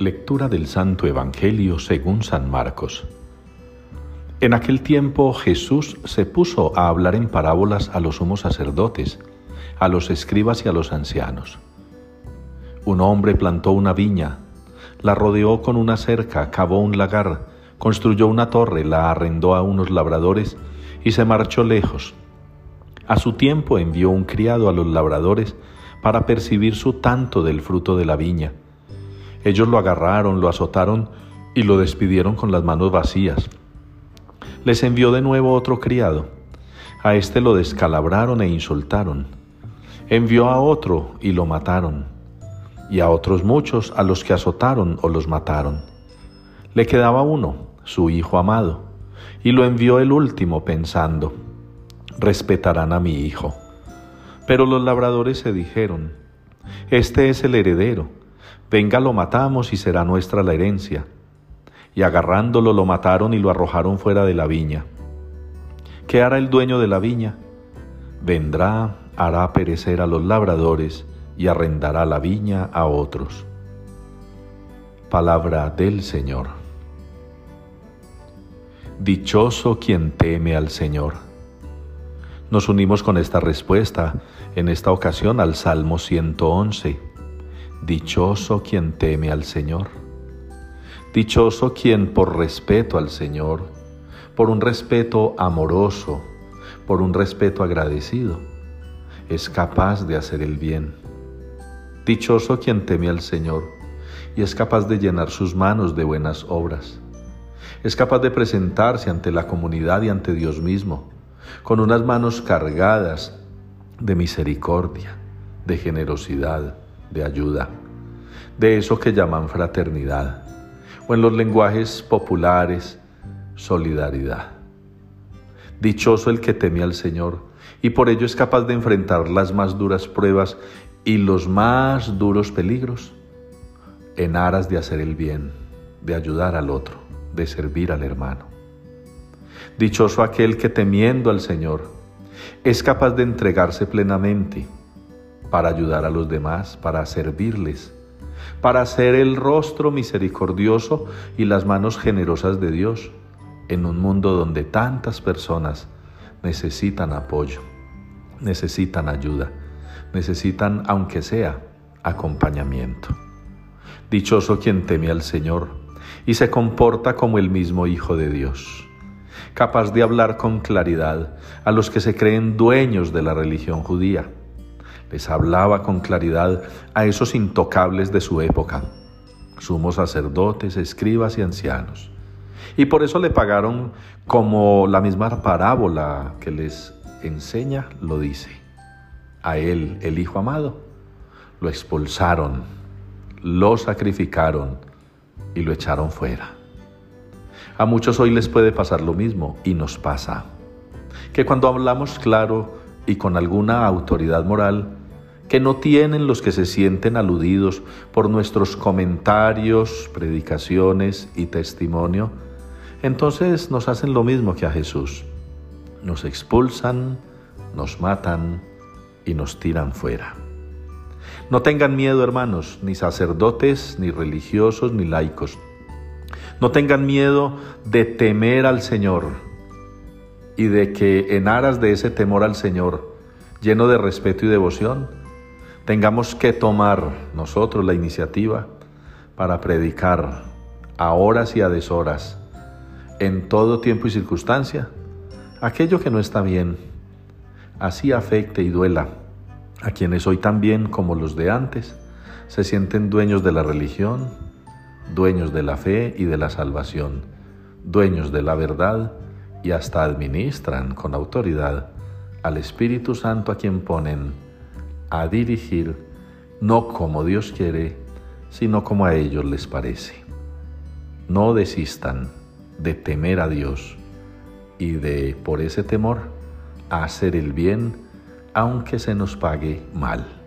Lectura del Santo Evangelio según San Marcos. En aquel tiempo Jesús se puso a hablar en parábolas a los sumos sacerdotes, a los escribas y a los ancianos. Un hombre plantó una viña, la rodeó con una cerca, cavó un lagar, construyó una torre, la arrendó a unos labradores y se marchó lejos. A su tiempo envió un criado a los labradores para percibir su tanto del fruto de la viña. Ellos lo agarraron, lo azotaron y lo despidieron con las manos vacías les envió de nuevo otro criado. A éste lo descalabraron e insultaron. Envió a otro y lo mataron. Y a otros muchos a los que azotaron o los mataron. Le quedaba uno, su hijo amado, y lo envió el último pensando, respetarán a mi hijo. Pero los labradores se dijeron, Este es el heredero, venga lo matamos y será nuestra la herencia y agarrándolo lo mataron y lo arrojaron fuera de la viña. ¿Qué hará el dueño de la viña? Vendrá, hará perecer a los labradores y arrendará la viña a otros. Palabra del Señor. Dichoso quien teme al Señor. Nos unimos con esta respuesta en esta ocasión al Salmo 111. Dichoso quien teme al Señor. Dichoso quien por respeto al Señor, por un respeto amoroso, por un respeto agradecido, es capaz de hacer el bien. Dichoso quien teme al Señor y es capaz de llenar sus manos de buenas obras. Es capaz de presentarse ante la comunidad y ante Dios mismo, con unas manos cargadas de misericordia, de generosidad, de ayuda, de eso que llaman fraternidad o en los lenguajes populares, solidaridad. Dichoso el que teme al Señor y por ello es capaz de enfrentar las más duras pruebas y los más duros peligros en aras de hacer el bien, de ayudar al otro, de servir al hermano. Dichoso aquel que temiendo al Señor es capaz de entregarse plenamente para ayudar a los demás, para servirles, para ser el rostro misericordioso y las manos generosas de Dios en un mundo donde tantas personas necesitan apoyo, necesitan ayuda, necesitan, aunque sea, acompañamiento. Dichoso quien teme al Señor y se comporta como el mismo Hijo de Dios, capaz de hablar con claridad a los que se creen dueños de la religión judía les hablaba con claridad a esos intocables de su época, sumos sacerdotes, escribas y ancianos. Y por eso le pagaron como la misma parábola que les enseña lo dice. A él, el Hijo amado, lo expulsaron, lo sacrificaron y lo echaron fuera. A muchos hoy les puede pasar lo mismo y nos pasa. Que cuando hablamos claro y con alguna autoridad moral, que no tienen los que se sienten aludidos por nuestros comentarios, predicaciones y testimonio, entonces nos hacen lo mismo que a Jesús. Nos expulsan, nos matan y nos tiran fuera. No tengan miedo, hermanos, ni sacerdotes, ni religiosos, ni laicos. No tengan miedo de temer al Señor y de que en aras de ese temor al Señor, lleno de respeto y devoción, tengamos que tomar nosotros la iniciativa para predicar a horas y a deshoras, en todo tiempo y circunstancia, aquello que no está bien, así afecte y duela a quienes hoy también, como los de antes, se sienten dueños de la religión, dueños de la fe y de la salvación, dueños de la verdad y hasta administran con autoridad al Espíritu Santo a quien ponen a dirigir no como Dios quiere, sino como a ellos les parece. No desistan de temer a Dios y de, por ese temor, hacer el bien, aunque se nos pague mal.